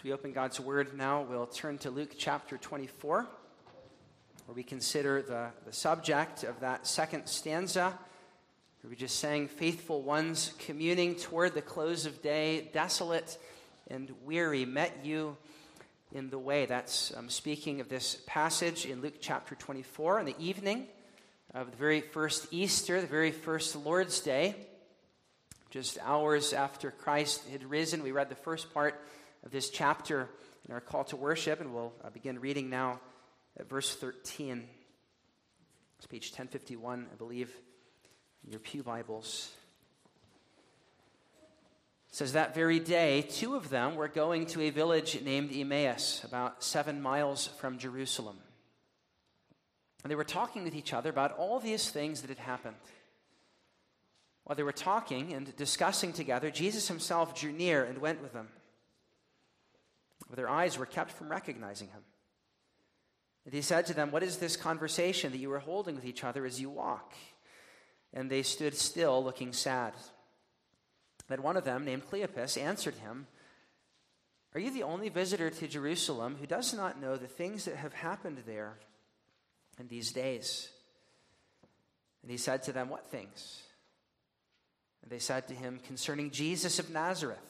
As we open God's Word now, we'll turn to Luke chapter 24, where we consider the, the subject of that second stanza, we just sang, Faithful ones communing toward the close of day, desolate and weary, met you in the way. That's um, speaking of this passage in Luke chapter 24 in the evening of the very first Easter, the very first Lord's Day. Just hours after Christ had risen, we read the first part of this chapter in our call to worship, and we'll uh, begin reading now at verse 13. It's page 1051, I believe, in your Pew Bibles. It says, That very day, two of them were going to a village named Emmaus, about seven miles from Jerusalem. And they were talking with each other about all these things that had happened. While they were talking and discussing together, Jesus himself drew near and went with them but their eyes were kept from recognizing him. And he said to them, What is this conversation that you are holding with each other as you walk? And they stood still, looking sad. Then one of them, named Cleopas, answered him, Are you the only visitor to Jerusalem who does not know the things that have happened there in these days? And he said to them, What things? And they said to him, Concerning Jesus of Nazareth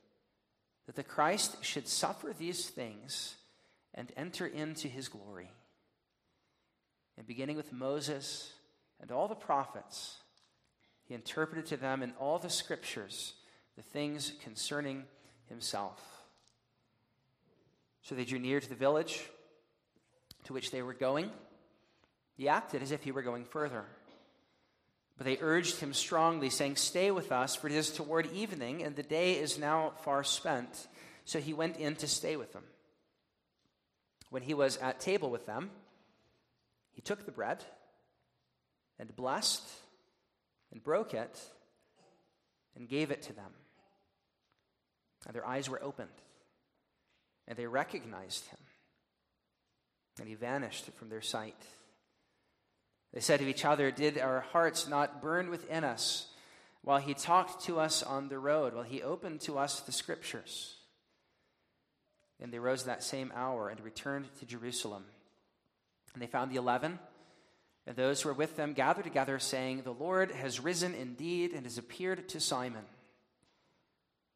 That the Christ should suffer these things and enter into his glory. And beginning with Moses and all the prophets, he interpreted to them in all the scriptures the things concerning himself. So they drew near to the village to which they were going. He acted as if he were going further. But they urged him strongly, saying, Stay with us, for it is toward evening, and the day is now far spent. So he went in to stay with them. When he was at table with them, he took the bread and blessed and broke it and gave it to them. And their eyes were opened, and they recognized him. And he vanished from their sight. They said to each other, Did our hearts not burn within us while he talked to us on the road, while he opened to us the scriptures? And they rose that same hour and returned to Jerusalem. And they found the eleven and those who were with them gathered together, saying, The Lord has risen indeed and has appeared to Simon.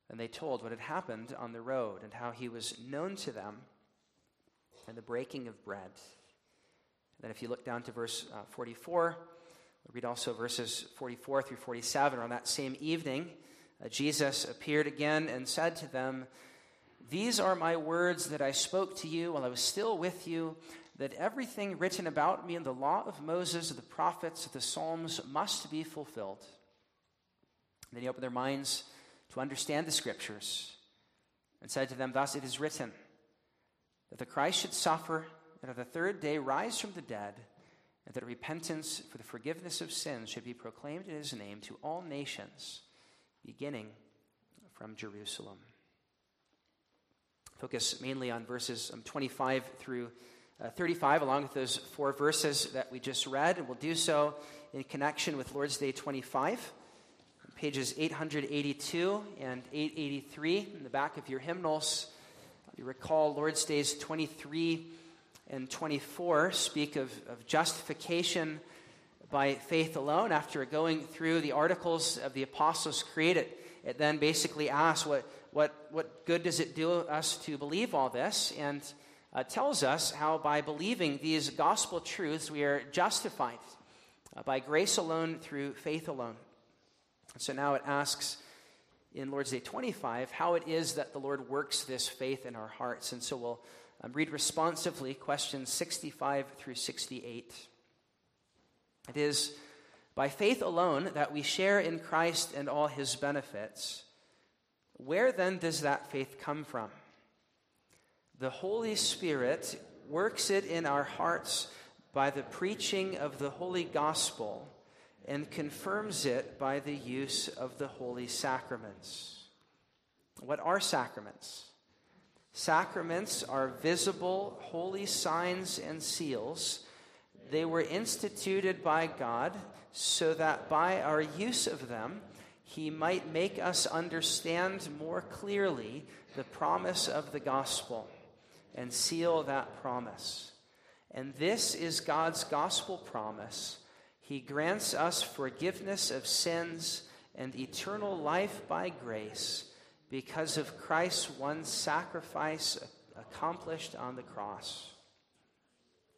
And they told what had happened on the road and how he was known to them and the breaking of bread. Then, if you look down to verse uh, 44, we'll read also verses 44 through 47. On that same evening, uh, Jesus appeared again and said to them, These are my words that I spoke to you while I was still with you, that everything written about me in the law of Moses, the prophets, the Psalms must be fulfilled. Then he opened their minds to understand the scriptures and said to them, Thus it is written, that the Christ should suffer and on the third day rise from the dead, and that repentance for the forgiveness of sins should be proclaimed in his name to all nations, beginning from Jerusalem. Focus mainly on verses um, 25 through uh, 35, along with those four verses that we just read, and we'll do so in connection with Lord's Day 25, pages 882 and 883 in the back of your hymnals. You recall Lord's Days 23 and 24 speak of, of justification by faith alone. After going through the articles of the Apostles' Creed, it, it then basically asks what, what, what good does it do us to believe all this? And uh, tells us how by believing these gospel truths we are justified. uh, by grace alone, through faith alone. so now it asks in Lord's Day 25 how it is that the Lord works this faith in our hearts. And so we'll um, read responsively questions 65 through 68. It is by faith alone that we share in Christ and all his benefits. Where then does that faith come from? The Holy Spirit works it in our hearts by the preaching of the holy gospel and confirms it by the use of the holy sacraments. What are sacraments? Sacraments are visible, holy signs and seals. They were instituted by God so that by our use of them, He might make us understand more clearly the promise of the gospel and seal that promise. And this is God's gospel promise. He grants us forgiveness of sins and eternal life by grace because of Christ's one sacrifice accomplished on the cross.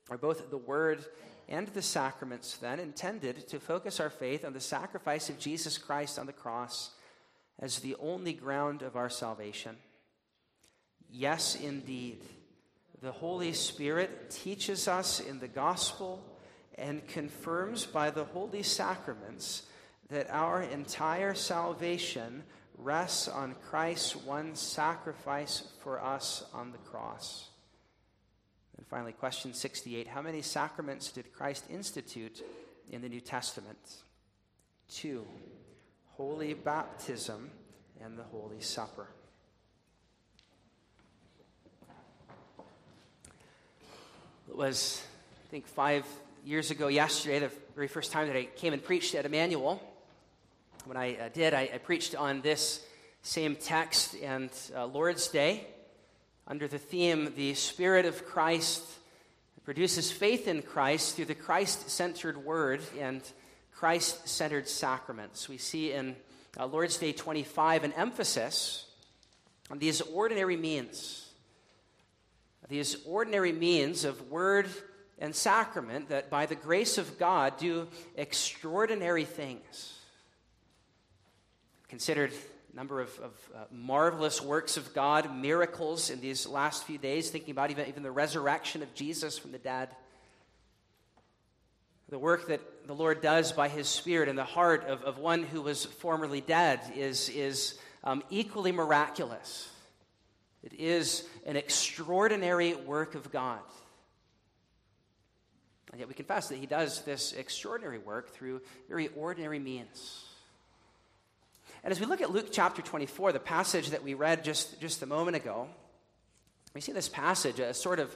Are both the Word and the sacraments then intended to focus our faith on the sacrifice of Jesus Christ on the cross as the only ground of our salvation? Yes, indeed. The Holy Spirit teaches us in the gospel and confirms by the holy sacraments that our entire salvation rests on Christ's one sacrifice for us on the cross. And finally, question 68 How many sacraments did Christ institute in the New Testament? Two Holy baptism and the Holy Supper. It was, I think, five years ago yesterday, the very first time that I came and preached at Emmanuel. When I uh, did, I, I, preached on this same text and uh, Lord's Day under the theme The Spirit of Christ produces faith in Christ through the Christ centered word and Christ centered sacraments. We see in uh, Lord's Day 25 an emphasis on these ordinary means these ordinary means of word and sacrament that by the grace of God do extraordinary things. Considered a number of, of uh, marvelous works of God, miracles in these last few days, thinking about even, even the resurrection of Jesus from the dead. The work that the Lord does by His Spirit in the heart of, of one who was formerly dead is, is um, equally miraculous. It is an extraordinary work of God. And yet we confess that he does this extraordinary work through very ordinary means. And as we look at Luke chapter 24, the passage that we read just, just a moment ago, we see this passage, a sort of,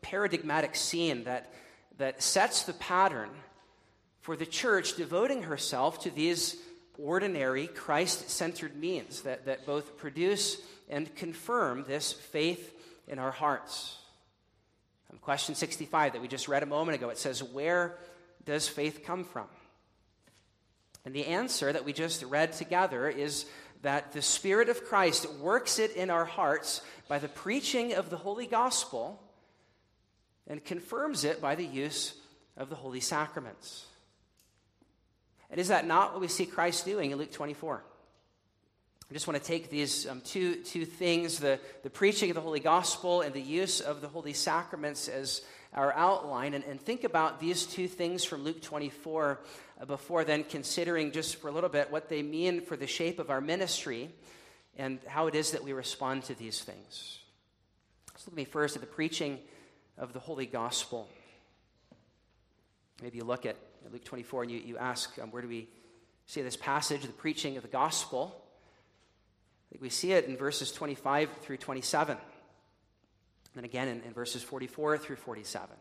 paradigmatic scene that, that sets the pattern for the church devoting herself to these ordinary, Christ centered means that, that both produce and confirm this faith in our hearts. Question 65 that we just read a moment ago, it says, Where does faith come from? And the answer that we just read together is that the Spirit of Christ works it in our hearts by the preaching of the Holy Gospel and confirms it by the use of the Holy Sacraments. And is that not what we see Christ doing in Luke 24? I just want to take these um, two, two things the, the preaching of the Holy Gospel and the use of the Holy Sacraments as our outline and, and think about these two things from Luke 24 uh, before then considering just for a little bit what they mean for the shape of our ministry and how it is that we respond to these things. Let's look at me first at the preaching of the Holy Gospel. Maybe you look at Luke 24 and you, you ask, um, where do we see this passage, the preaching of the gospel? we see it in verses 25 through 27. And again in, in verses 44 through 47.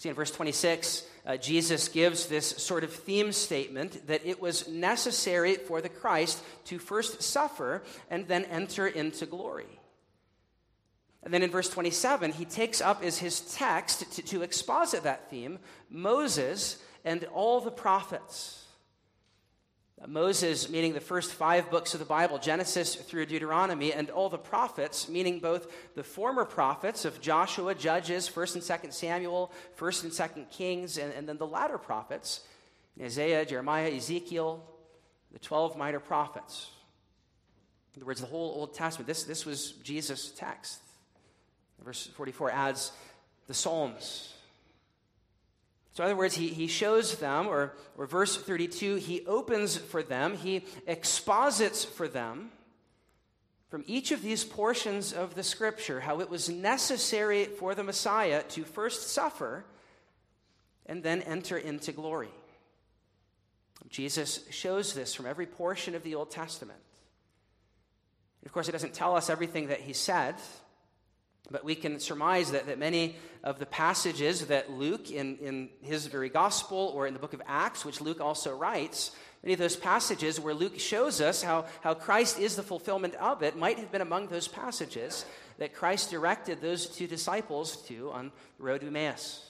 See, in verse 26, uh, Jesus gives this sort of theme statement that it was necessary for the Christ to first suffer and then enter into glory. And then in verse 27, he takes up as his text to, to exposit that theme Moses and all the prophets. Moses, meaning the first five books of the Bible, Genesis through Deuteronomy, and all the prophets, meaning both the former prophets of Joshua, Judges, 1st and 2nd Samuel, 1st and 2nd Kings, and, and then the latter prophets, Isaiah, Jeremiah, Ezekiel, the 12 minor prophets. In other words, the whole Old Testament. This, this was Jesus' text. Verse 44 adds the Psalms. So, in other words, he, he shows them, or, or verse 32, he opens for them, he exposits for them from each of these portions of the scripture how it was necessary for the Messiah to first suffer and then enter into glory. Jesus shows this from every portion of the Old Testament. Of course, it doesn't tell us everything that he said, but we can surmise that, that many of the passages that Luke, in, in his very gospel, or in the book of Acts, which Luke also writes, many of those passages where Luke shows us how, how Christ is the fulfillment of it, might have been among those passages that Christ directed those two disciples to on the road to Emmaus.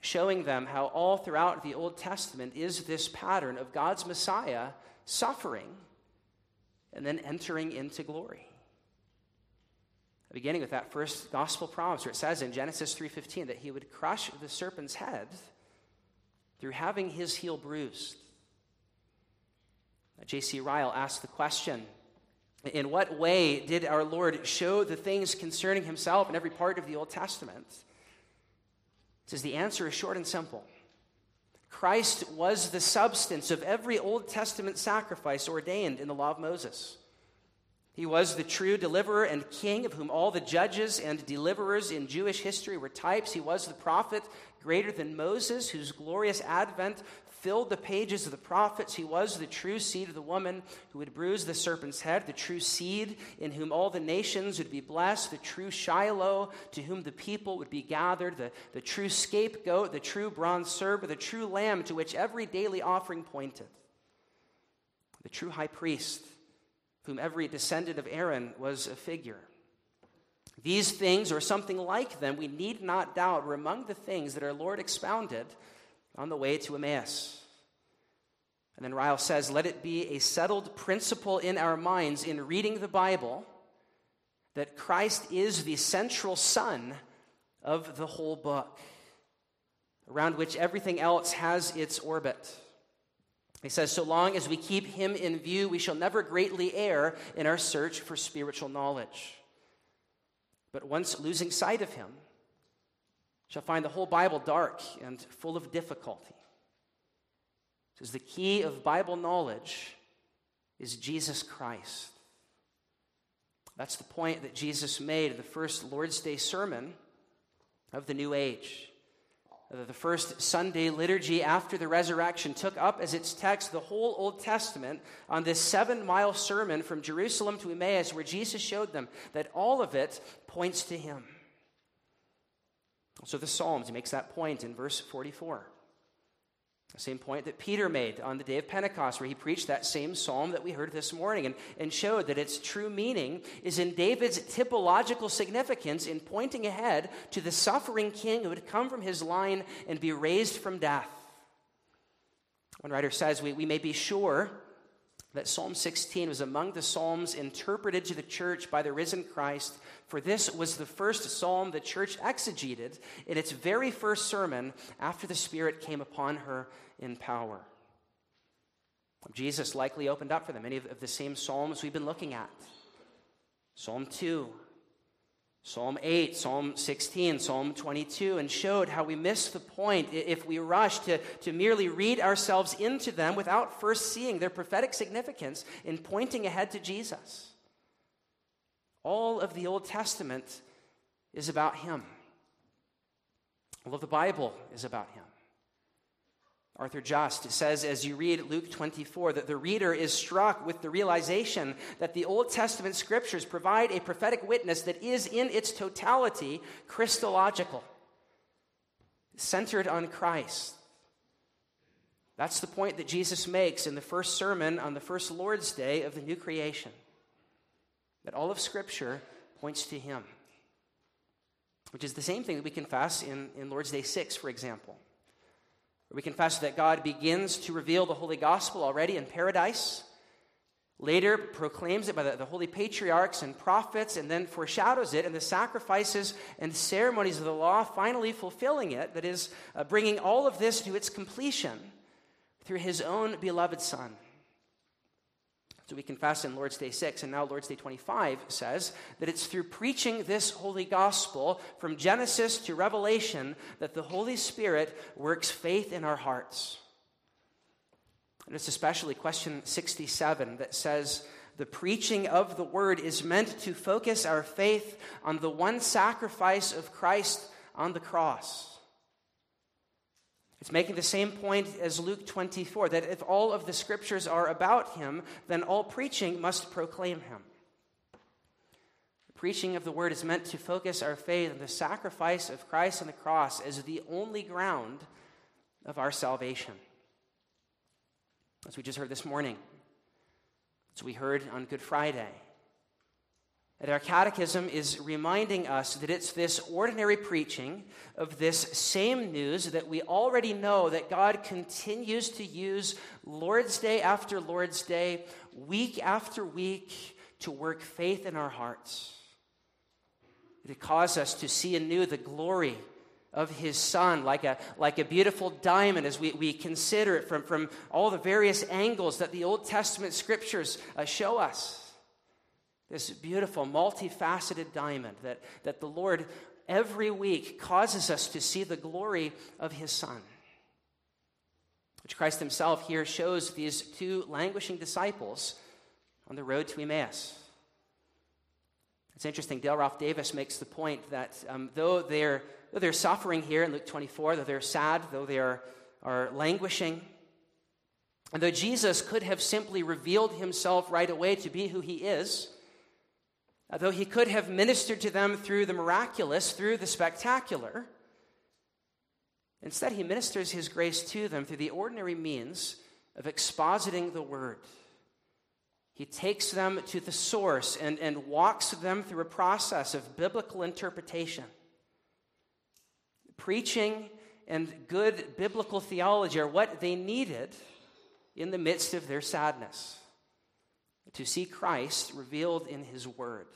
Showing them how all throughout the Old Testament is this pattern of God's Messiah suffering and then entering into glory beginning with that first gospel promise where it says in Genesis 3:15 that he would crush the serpent's head through having his heel bruised. J.C. Ryle asked the question In what way did our Lord show the things concerning himself in every part of the Old Testament? It says the answer is short and simple. Christ was the substance of every Old Testament sacrifice ordained in the law of Moses. He was the true deliverer and king of whom all the judges and deliverers in Jewish history were types. He was the prophet greater than Moses, whose glorious advent filled the pages of the prophets. He was the true seed of the woman who would bruise the serpent's head, the true seed in whom all the nations would be blessed, the true Shiloh to whom the people would be gathered, the, the true scapegoat, the true bronze serpent, the true lamb to which every daily offering pointed, the true high priest whom every descendant of Aaron was a figure. These things, or something like them, we need not doubt, were among the things that our Lord expounded on the way to Emmaus. And then Ryle says, Let it be a settled principle in our minds in reading the Bible that Christ is the central sun of the whole book, around which everything else has its orbit. He says, So long as we keep him in view, we shall never greatly err in our search for spiritual knowledge. But once losing sight of him, shall find the whole Bible dark and full of difficulty. Says the key of Bible knowledge is Jesus Christ. That's the point that Jesus made in the first Lord's Day sermon of the new age the first Sunday liturgy after the resurrection, took up as its text the whole Old Testament on this seven mile sermon from Jerusalem to Emmaus, where Jesus showed them that all of it points to him. So the Psalms, makes that point in verse 44. Same point that Peter made on the day of Pentecost, where he preached that same psalm that we heard this morning and, and showed that its true meaning is in David's typological significance in pointing ahead to the suffering king who would come from his line and be raised from death. One writer says, We, we may be sure that Psalm 16 was among the psalms interpreted to the church by the risen Christ, for this was the first psalm the church exegeted in its very first sermon after the Spirit came upon her in power. Jesus likely opened up for them many of the same psalms we've been looking at Psalm 2, Psalm 8, Psalm 16, Psalm 22, and showed how we miss the point if we rush to, to merely read ourselves into them without first seeing their prophetic significance in pointing ahead to Jesus. All of the Old Testament is about Him, all of the Bible is about Him. Arthur Just says, as you read Luke 24, that the reader is struck with the realization that the Old Testament scriptures provide a prophetic witness that is, in its totality, Christological, centered on Christ. That's the point that Jesus makes in the first sermon on the first Lord's Day of the new creation. That all of Scripture points to Him, which is the same thing that we confess in, in Lord's Day 6, for example We confess that God begins to reveal the holy gospel already in paradise, later proclaims it by the, the, holy patriarchs and prophets, and then foreshadows it in the sacrifices and ceremonies of the law, finally fulfilling it, that is, uh, bringing all of this to its completion through his own beloved Son. So we confess in Lord's Day 6, and now Lord's Day 25 says that it's through preaching this holy gospel from Genesis to Revelation that the Holy Spirit works faith in our hearts. And it's especially question 67 that says, the preaching of the word is meant to focus our faith on the one sacrifice of Christ on the cross. It's making the same point as Luke 24 that if all of the scriptures are about him, then all preaching must proclaim him. The preaching of the word is meant to focus our faith on the sacrifice of Christ on the cross as the only ground of our salvation. As we just heard this morning, as we heard on Good Friday. And our catechism is reminding us that it's this ordinary preaching of this same news that we already know that God continues to use Lord's Day after Lord's Day, week after week, to work faith in our hearts. To cause us to see anew the glory of his son like a, like a beautiful diamond as we, we consider it from, from all the various angles that the Old Testament scriptures uh, show us. This beautiful, multifaceted diamond that, that the Lord every week causes us to see the glory of his Son. Which Christ himself here shows these two languishing disciples on the road to Emmaus. It's interesting, Dale Ralph Davis makes the point that um, though, they're, though they're suffering here in Luke 24, though they're sad, though they are, are languishing, and though Jesus could have simply revealed himself right away to be who he is, Though he could have ministered to them through the miraculous, through the spectacular, instead he ministers his grace to them through the ordinary means of expositing the word. He takes them to the source and, and walks them through a process of biblical interpretation. Preaching and good biblical theology are what they needed in the midst of their sadness to see Christ revealed in his word,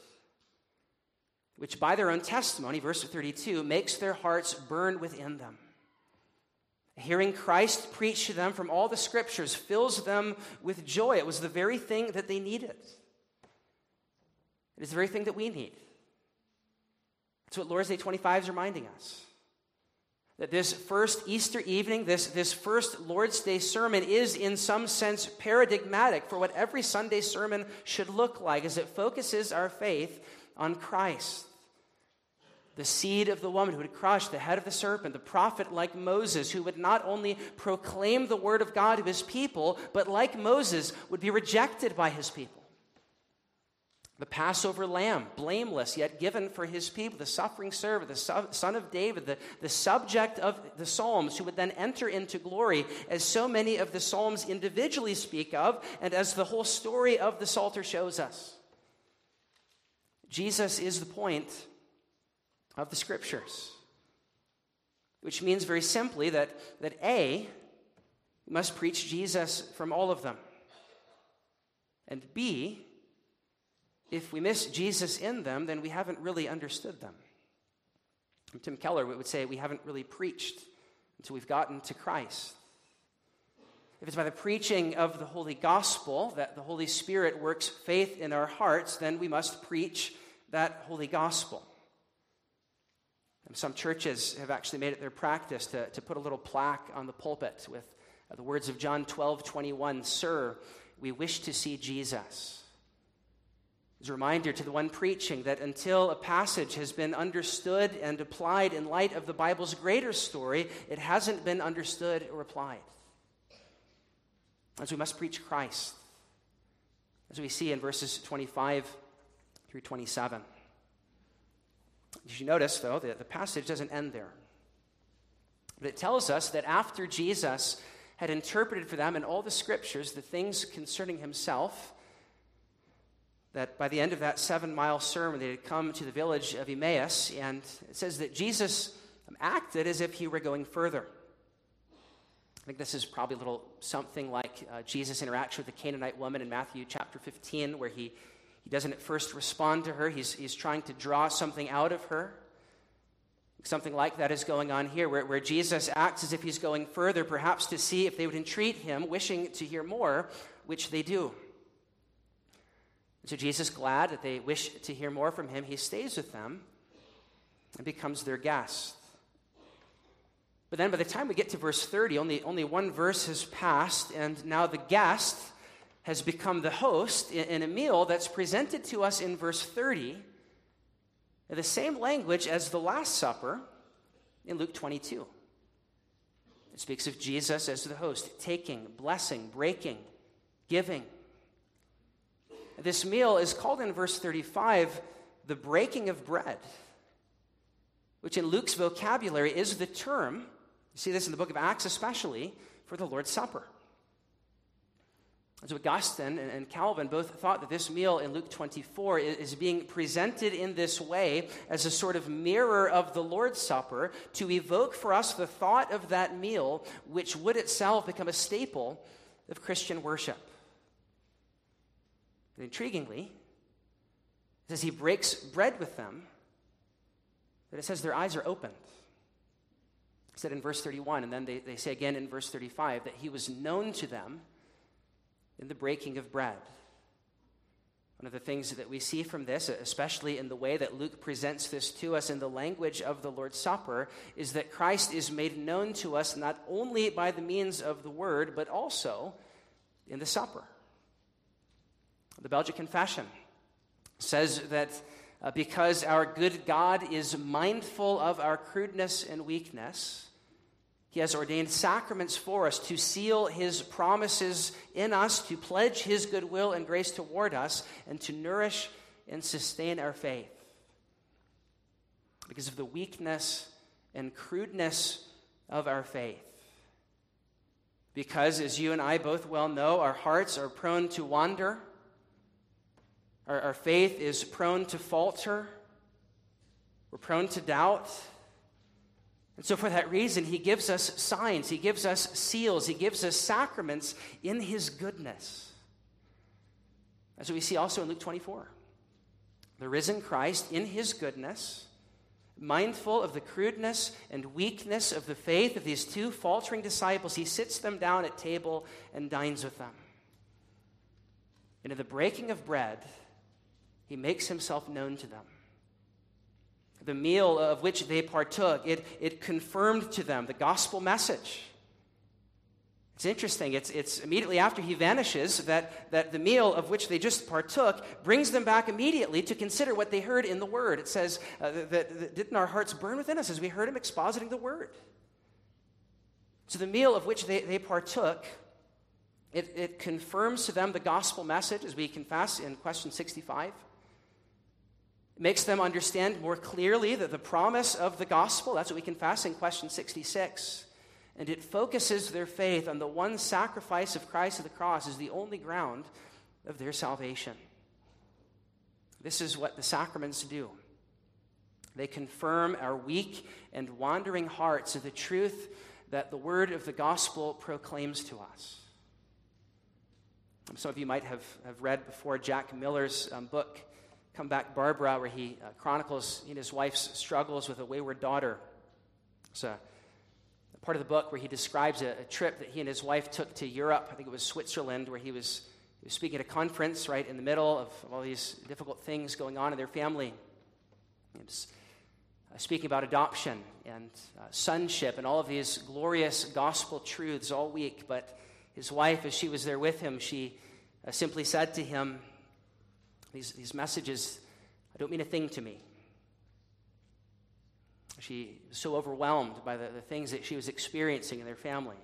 which by their own testimony, verse 32, makes their hearts burn within them. Hearing Christ preach to them from all the scriptures fills them with joy. It was the very thing that they needed. It is the very thing that we need. That's what Lord's Day 25 is reminding us that this first Easter evening, this, this first Lord's Day sermon, is in some sense paradigmatic for what every Sunday sermon should look like as it focuses our faith on Christ. The seed of the woman who would crush the head of the serpent, the prophet like Moses, who would not only proclaim the word of God to his people, but like Moses, would be rejected by his people the Passover lamb, blameless, yet given for his people, the suffering servant, the son of David, the, the subject of the Psalms, who would then enter into glory, as so many of the Psalms individually speak of, and as the whole story of the Psalter shows us. Jesus is the point of the scriptures, which means very simply that, that A, must preach Jesus from all of them, and B, if we miss Jesus in them, then we haven't really understood them. Tim Keller would say we haven't really preached until we've gotten to Christ. If it's by the preaching of the Holy Gospel that the Holy Spirit works faith in our hearts, then we must preach that Holy Gospel. And some churches have actually made it their practice to, to put a little plaque on the pulpit with uh, the words of John 12 21 Sir, we wish to see Jesus. As a reminder to the one preaching that until a passage has been understood and applied in light of the Bible's greater story, it hasn't been understood or applied. As we must preach Christ, as we see in verses 25 through 27. Did you notice, though, that the passage doesn't end there? But it tells us that after Jesus had interpreted for them in all the scriptures the things concerning himself, that by the end of that seven mile sermon, they had come to the village of Emmaus, and it says that Jesus acted as if he were going further. I think this is probably a little something like uh, Jesus' interaction with the Canaanite woman in Matthew chapter 15, where he, he doesn't at first respond to her. He's, he's trying to draw something out of her. Something like that is going on here, where, where Jesus acts as if he's going further, perhaps to see if they would entreat him, wishing to hear more, which they do. so Jesus, glad that they wish to hear more from him, he stays with them and becomes their guest. But then by the time we get to verse 30, only, only one verse has passed, and now the guest has become the host in, a meal that's presented to us in verse 30 in the same language as the Last Supper in Luke 22. It speaks of Jesus as the host, taking, blessing, breaking, giving. This meal is called in verse 35 the breaking of bread, which in Luke's vocabulary is the term you see this in the book of Acts, especially for the Lord's Supper. So Augustine and Calvin both thought that this meal in Luke 24 is being presented in this way as a sort of mirror of the Lord's Supper to evoke for us the thought of that meal, which would itself become a staple of Christian worship. And intriguingly, as he breaks bread with them, that it says their eyes are opened said in verse 31, and then they, they say again in verse 35 that he was known to them in the breaking of bread. One of the things that we see from this, especially in the way that Luke presents this to us in the language of the Lord's Supper, is that Christ is made known to us not only by the means of the Word, but also in the supper. The Belgic Confession says that uh, because our good God is mindful of our crudeness and weakness. He has ordained sacraments for us to seal his promises in us, to pledge his goodwill and grace toward us, and to nourish and sustain our faith. Because of the weakness and crudeness of our faith. Because, as you and I both well know, our hearts are prone to wander our, our faith is prone to falter, we're prone to doubt. So, for that reason, he gives us signs, he gives us seals, he gives us sacraments in his goodness. As we see also in Luke 24. The risen Christ, in his goodness, mindful of the crudeness and weakness of the faith of these two faltering disciples, he sits them down at table and dines with them. And in the breaking of bread, he makes himself known to them. The meal of which they partook, it, it confirmed to them the gospel message. It's interesting. It's, it's immediately after he vanishes that, that the meal of which they just partook brings them back immediately to consider what they heard in the Word. It says, uh, that, that, didn't our hearts burn within us as we heard him expositing the Word? So the meal of which they, they partook, it, it confirms to them the gospel message, as we confess in question 65. Makes them understand more clearly that the promise of the gospel, that's what we confess in question 66. And it focuses their faith on the one sacrifice of Christ at the cross as the only ground of their salvation. This is what the sacraments do. They confirm our weak and wandering hearts of the truth that the word of the gospel proclaims to us. Some of you might have, have read before Jack Miller's um, book, Come Back Barbara, where he uh, chronicles his wife's struggles with a wayward daughter. It's a, a part of the book where he describes a, a, trip that he and his wife took to Europe. I think it was Switzerland, where he was, he was speaking at a conference right in the middle of, of all these difficult things going on in their family. He was uh, speaking about adoption and uh, sonship and all of these glorious gospel truths all week. But his wife, as she was there with him, she uh, simply said to him, these, these messages I don't mean a thing to me. She was so overwhelmed by the, the things that she was experiencing in their family.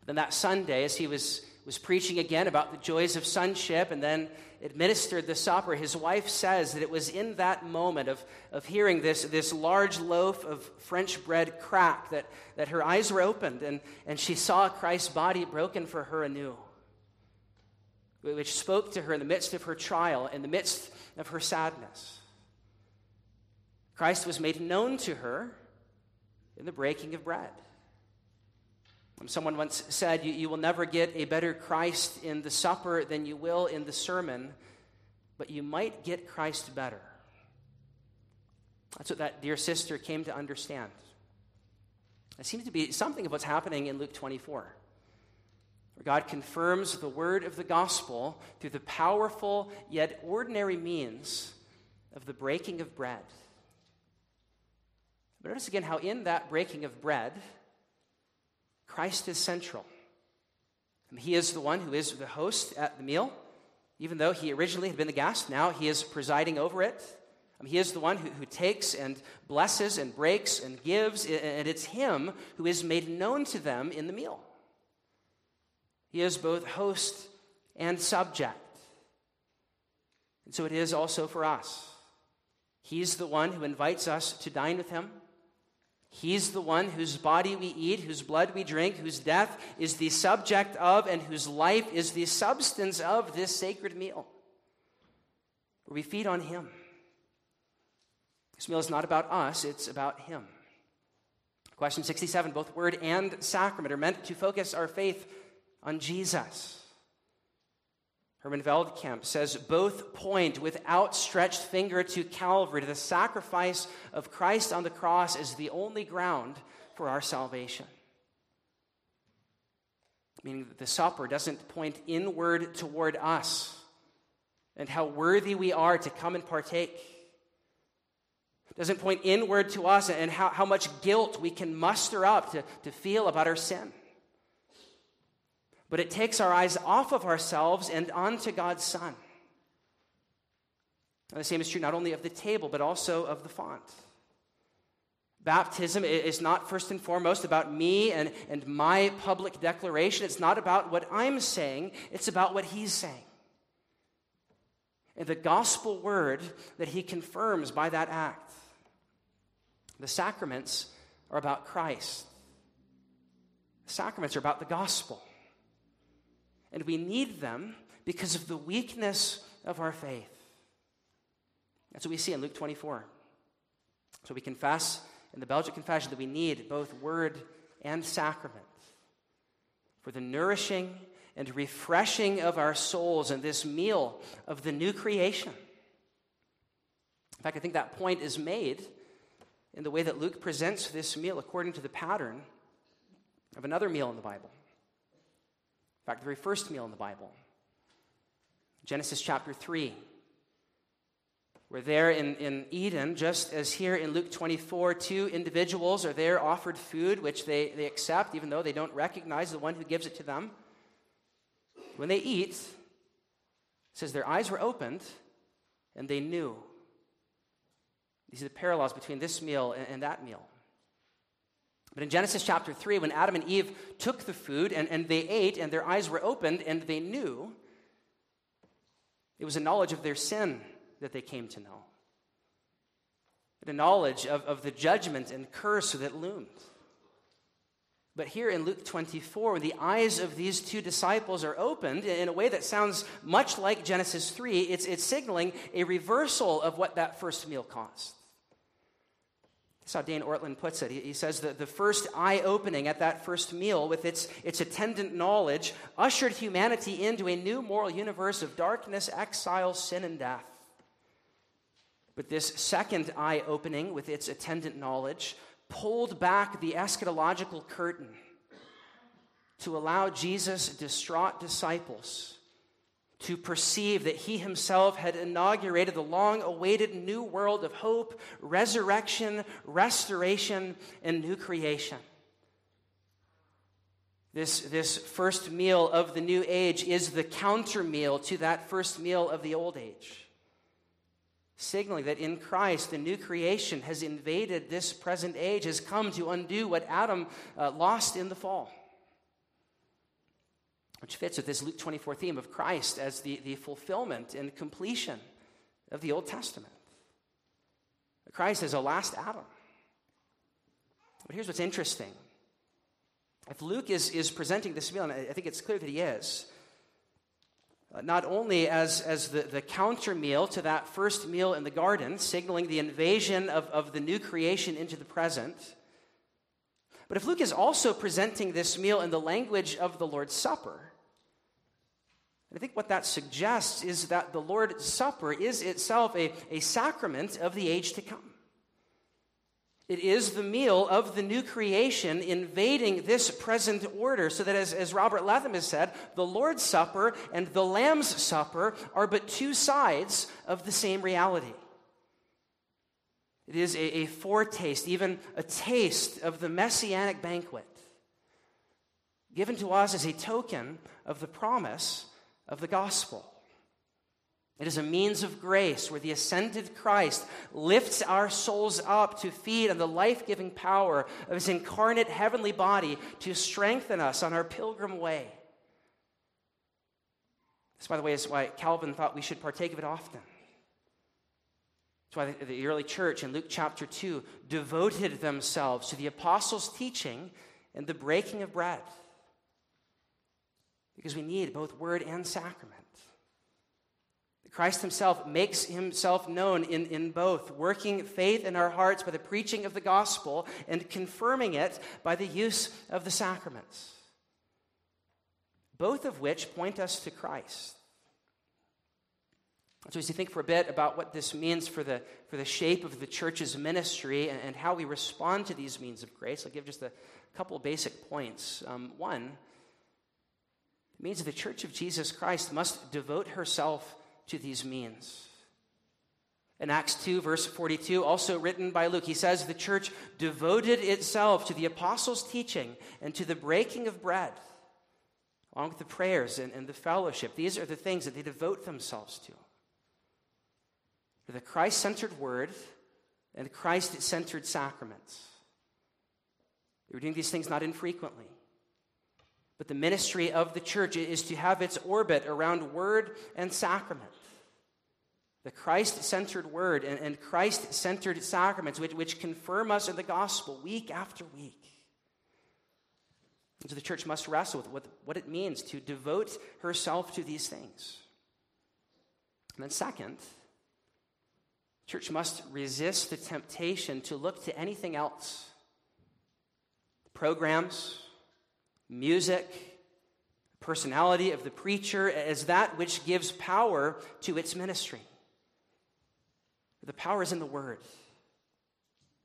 But then that Sunday, as he was, was preaching again about the joys of sonship and then administered the supper, his wife says that it was in that moment of, of hearing this, this large loaf of French bread crack that, that her eyes were opened and, and she saw Christ's body broken for her anew which spoke to her in the midst of her trial, in the midst of her sadness. Christ was made known to her in the breaking of bread. Um, someone once said, you, you will never get a better Christ in the supper than you will in the sermon, but you might get Christ better. That's what that dear sister came to understand. It seems to be something of what's happening in Luke 24, where God confirms the word of the gospel through the powerful yet ordinary means of the breaking of bread. But notice again how in that breaking of bread, Christ is central. He is the one who is the host at the meal. Even though he originally had been the guest, now he is presiding over it. he is the one who, who takes and blesses and breaks and gives, and it's him who is made known to them in the meal. He is both host and subject. And so it is also for us. He's the one who invites us to dine with him. He's the one whose body we eat, whose blood we drink, whose death is the subject of, and whose life is the substance of this sacred meal. Where we feed on Him. This meal is not about us, it's about Him. Question 67 both word and sacrament are meant to focus our faith on Jesus. Herman Veldkamp says both point with outstretched finger to Calvary, to the sacrifice of Christ on the cross is the only ground for our salvation. Meaning that the supper doesn't point inward toward us and how worthy we are to come and partake. Doesn't point inward to us and how, how much guilt we can muster up to, to feel about our sin but it takes our eyes off of ourselves and onto God's Son. And the same is true not only of the table, but also of the font. Baptism is not first and foremost about me and, and my public declaration. It's not about what I'm saying, it's about what He's saying. And the gospel word that He confirms by that act. The sacraments are about Christ, the sacraments are about the gospel. And we need them because of the weakness of our faith. That's what we see in Luke 24. So we confess in the Belgic Confession that we need both word and sacrament for the nourishing and refreshing of our souls in this meal of the new creation. In fact, I think that point is made in the way that Luke presents this meal according to the pattern of another meal in the Bible fact, the very first meal in the Bible, Genesis chapter 3. We're there in, in Eden, just as here in Luke 24, two individuals are there offered food, which they, they accept, even though they don't recognize the one who gives it to them. When they eat, it says their eyes were opened and they knew. These are the parallels between this meal and, and that meal. But in Genesis chapter 3, when Adam and Eve took the food and, and they ate and their eyes were opened and they knew, it was a knowledge of their sin that they came to know. The knowledge of, of the judgment and curse that loomed. But here in Luke 24, when the eyes of these two disciples are opened in a way that sounds much like Genesis 3, it's, it's signaling a reversal of what that first meal caused. That's how Dane Ortlund puts it. He, he says that the first eye opening at that first meal, with its, its attendant knowledge, ushered humanity into a new moral universe of darkness, exile, sin, and death. But this second eye opening, with its attendant knowledge, pulled back the eschatological curtain to allow Jesus' distraught disciples to perceive that he himself had inaugurated the long awaited new world of hope, resurrection, restoration, and new creation. This, this first meal of the new age is the counter meal to that first meal of the old age, signaling that in Christ, the new creation has invaded this present age, has come to undo what Adam uh, lost in the fall which fits with this Luke 24 theme of Christ as the, the fulfillment and completion of the Old Testament. Christ is a last Adam. But here's what's interesting. If Luke is, is presenting this meal, and I think it's clear that he is, uh, not only as, as the, the counter meal to that first meal in the garden, signaling the invasion of, of the new creation into the present, But if Luke is also presenting this meal in the language of the Lord's Supper, I think what that suggests is that the Lord's Supper is itself a, a sacrament of the age to come. It is the meal of the new creation invading this present order, so that as, as Robert Letham has said, the Lord's Supper and the Lamb's Supper are but two sides of the same reality. It is a, a foretaste, even a taste of the messianic banquet, given to us as a token of the promise of the gospel. It is a means of grace where the ascended Christ lifts our souls up to feed on the life giving power of his incarnate heavenly body to strengthen us on our pilgrim way. This, by the way, is why Calvin thought we should partake of it often. That's why the early church in Luke chapter 2 devoted themselves to the apostles' teaching and the breaking of bread. Because we need both word and sacrament. Christ himself makes himself known in, in both, working faith in our hearts by the preaching of the gospel and confirming it by the use of the sacraments, both of which point us to Christ. So, as you think for a bit about what this means for the, for the shape of the church's ministry and, and how we respond to these means of grace, I'll give just a couple basic points. Um, one, it means the church of Jesus Christ must devote herself to these means. In Acts 2, verse 42, also written by Luke, he says, The church devoted itself to the apostles' teaching and to the breaking of bread, along with the prayers and, and the fellowship. These are the things that they devote themselves to. The Christ centered word and the Christ centered sacraments. They were doing these things not infrequently. But the ministry of the church is to have its orbit around word and sacrament. The Christ centered word and, and Christ centered sacraments, which, which confirm us in the gospel week after week. And so the church must wrestle with what, what it means to devote herself to these things. And then, second, church must resist the temptation to look to anything else programs, music, personality of the preacher as that which gives power to its ministry. The power is in the word,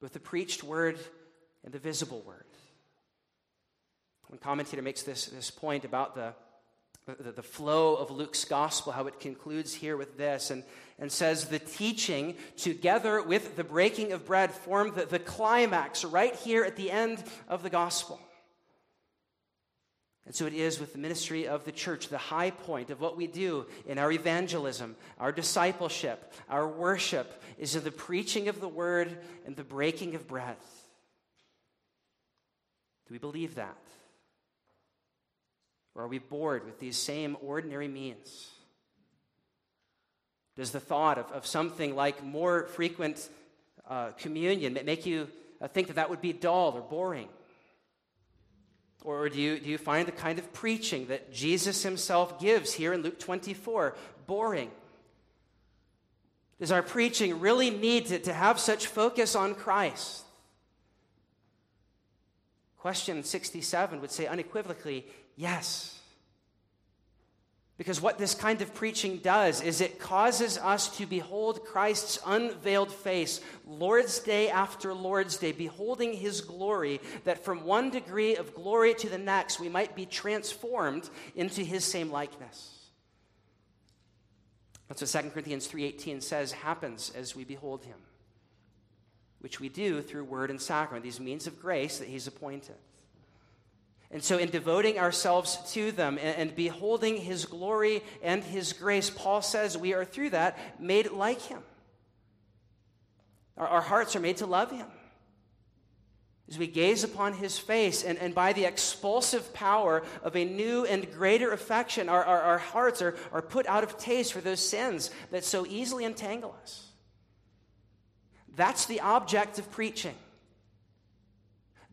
both the preached word and the visible word. One commentator makes this, this point about the, the, the, flow of Luke's gospel, how it concludes here with this, and, and says the teaching together with the breaking of bread form the, the climax right here at the end of the gospel. And so it is with the ministry of the church, the high point of what we do in our evangelism, our discipleship, our worship is in the preaching of the word and the breaking of bread. Do we believe that? Or are we bored with these same ordinary means? Does the thought of, of something like more frequent uh, communion make you uh, think that that would be dull or boring? Or do you, do you find the kind of preaching that Jesus himself gives here in Luke 24 boring? Does our preaching really need to, to have such focus on Christ? Question 67 would say unequivocally, yes. Because what this kind of preaching does is it causes us to behold Christ's unveiled face, Lord's Day after Lord's Day, beholding his glory, that from one degree of glory to the next we might be transformed into his same likeness. That's what 2 Corinthians 3:18 says happens as we behold him, which we do through word and sacrament, these means of grace that he's appointed. And so, in devoting ourselves to them and, and, beholding his glory and his grace, Paul says we are through that made like him. Our, our hearts are made to love him. As we gaze upon his face, and, and by the expulsive power of a new and greater affection, our, our, our hearts are, are put out of taste for those sins that so easily entangle us. That's the object of preaching.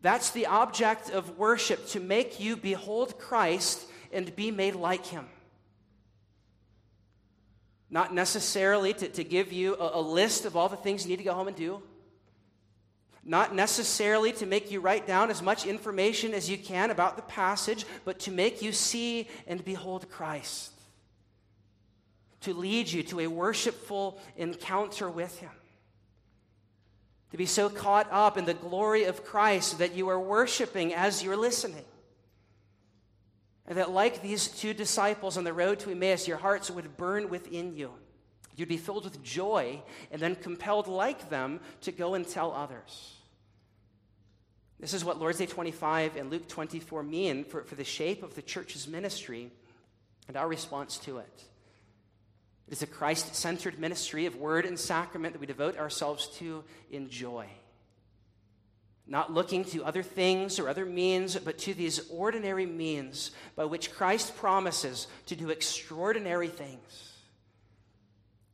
That's the object of worship, to make you behold Christ and be made like him. Not necessarily to, to give you a, a list of all the things you need to go home and do. Not necessarily to make you write down as much information as you can about the passage, but to make you see and behold Christ. To lead you to a worshipful encounter with Him. To be so caught up in the glory of Christ that you are worshiping as you're listening. And that, like these two disciples on the road to Emmaus, your hearts would burn within you. You'd be filled with joy and then compelled, like them, to go and tell others. This is what Lord's Day 25 and Luke 24 mean for, for the shape of the church's ministry and our response to it. It is a Christ centered ministry of word and sacrament that we devote ourselves to in joy. Not looking to other things or other means, but to these ordinary means by which Christ promises to do extraordinary things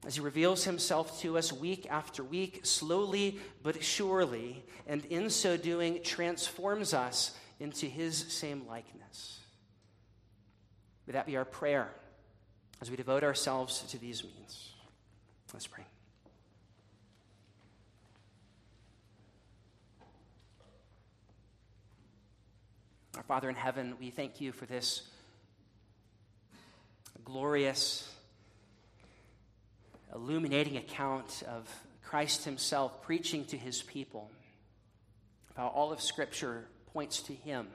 as he reveals himself to us week after week, slowly but surely, and in so doing transforms us into his same likeness. May that be our prayer as we devote ourselves to these means. Let's pray. Our Father in heaven, we thank you for this glorious illuminating account of Christ himself preaching to his people, how all of Scripture points to him.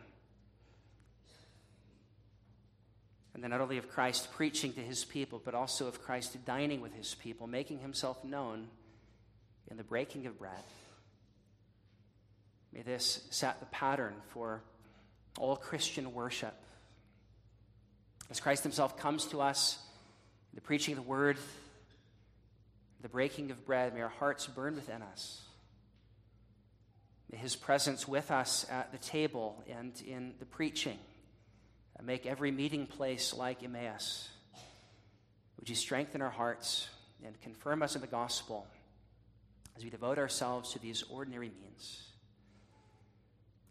And then not only of Christ preaching to his people, but also of Christ dining with his people, making himself known in the breaking of bread. May this set the pattern for all Christian worship. As Christ himself comes to us, the preaching of the word, the breaking of bread, may our hearts burn within us. May his presence with us at the table and in the preaching make every meeting place like Emmaus. Would you strengthen our hearts and confirm us in the gospel as we devote ourselves to these ordinary means?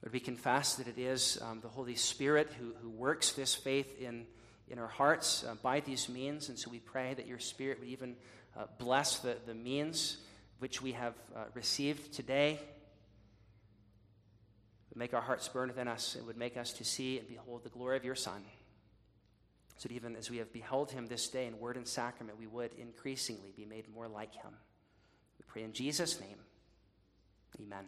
Would we confess that it is um, the Holy Spirit who, who works this faith in, in our hearts uh, by these means? And so we pray that your Spirit would even uh, bless the, the means which we have uh, received today. Would make our hearts burn within us. It would make us to see and behold the glory of your Son. So that even as we have beheld him this day in word and sacrament, we would increasingly be made more like him. We pray in Jesus' name. Amen.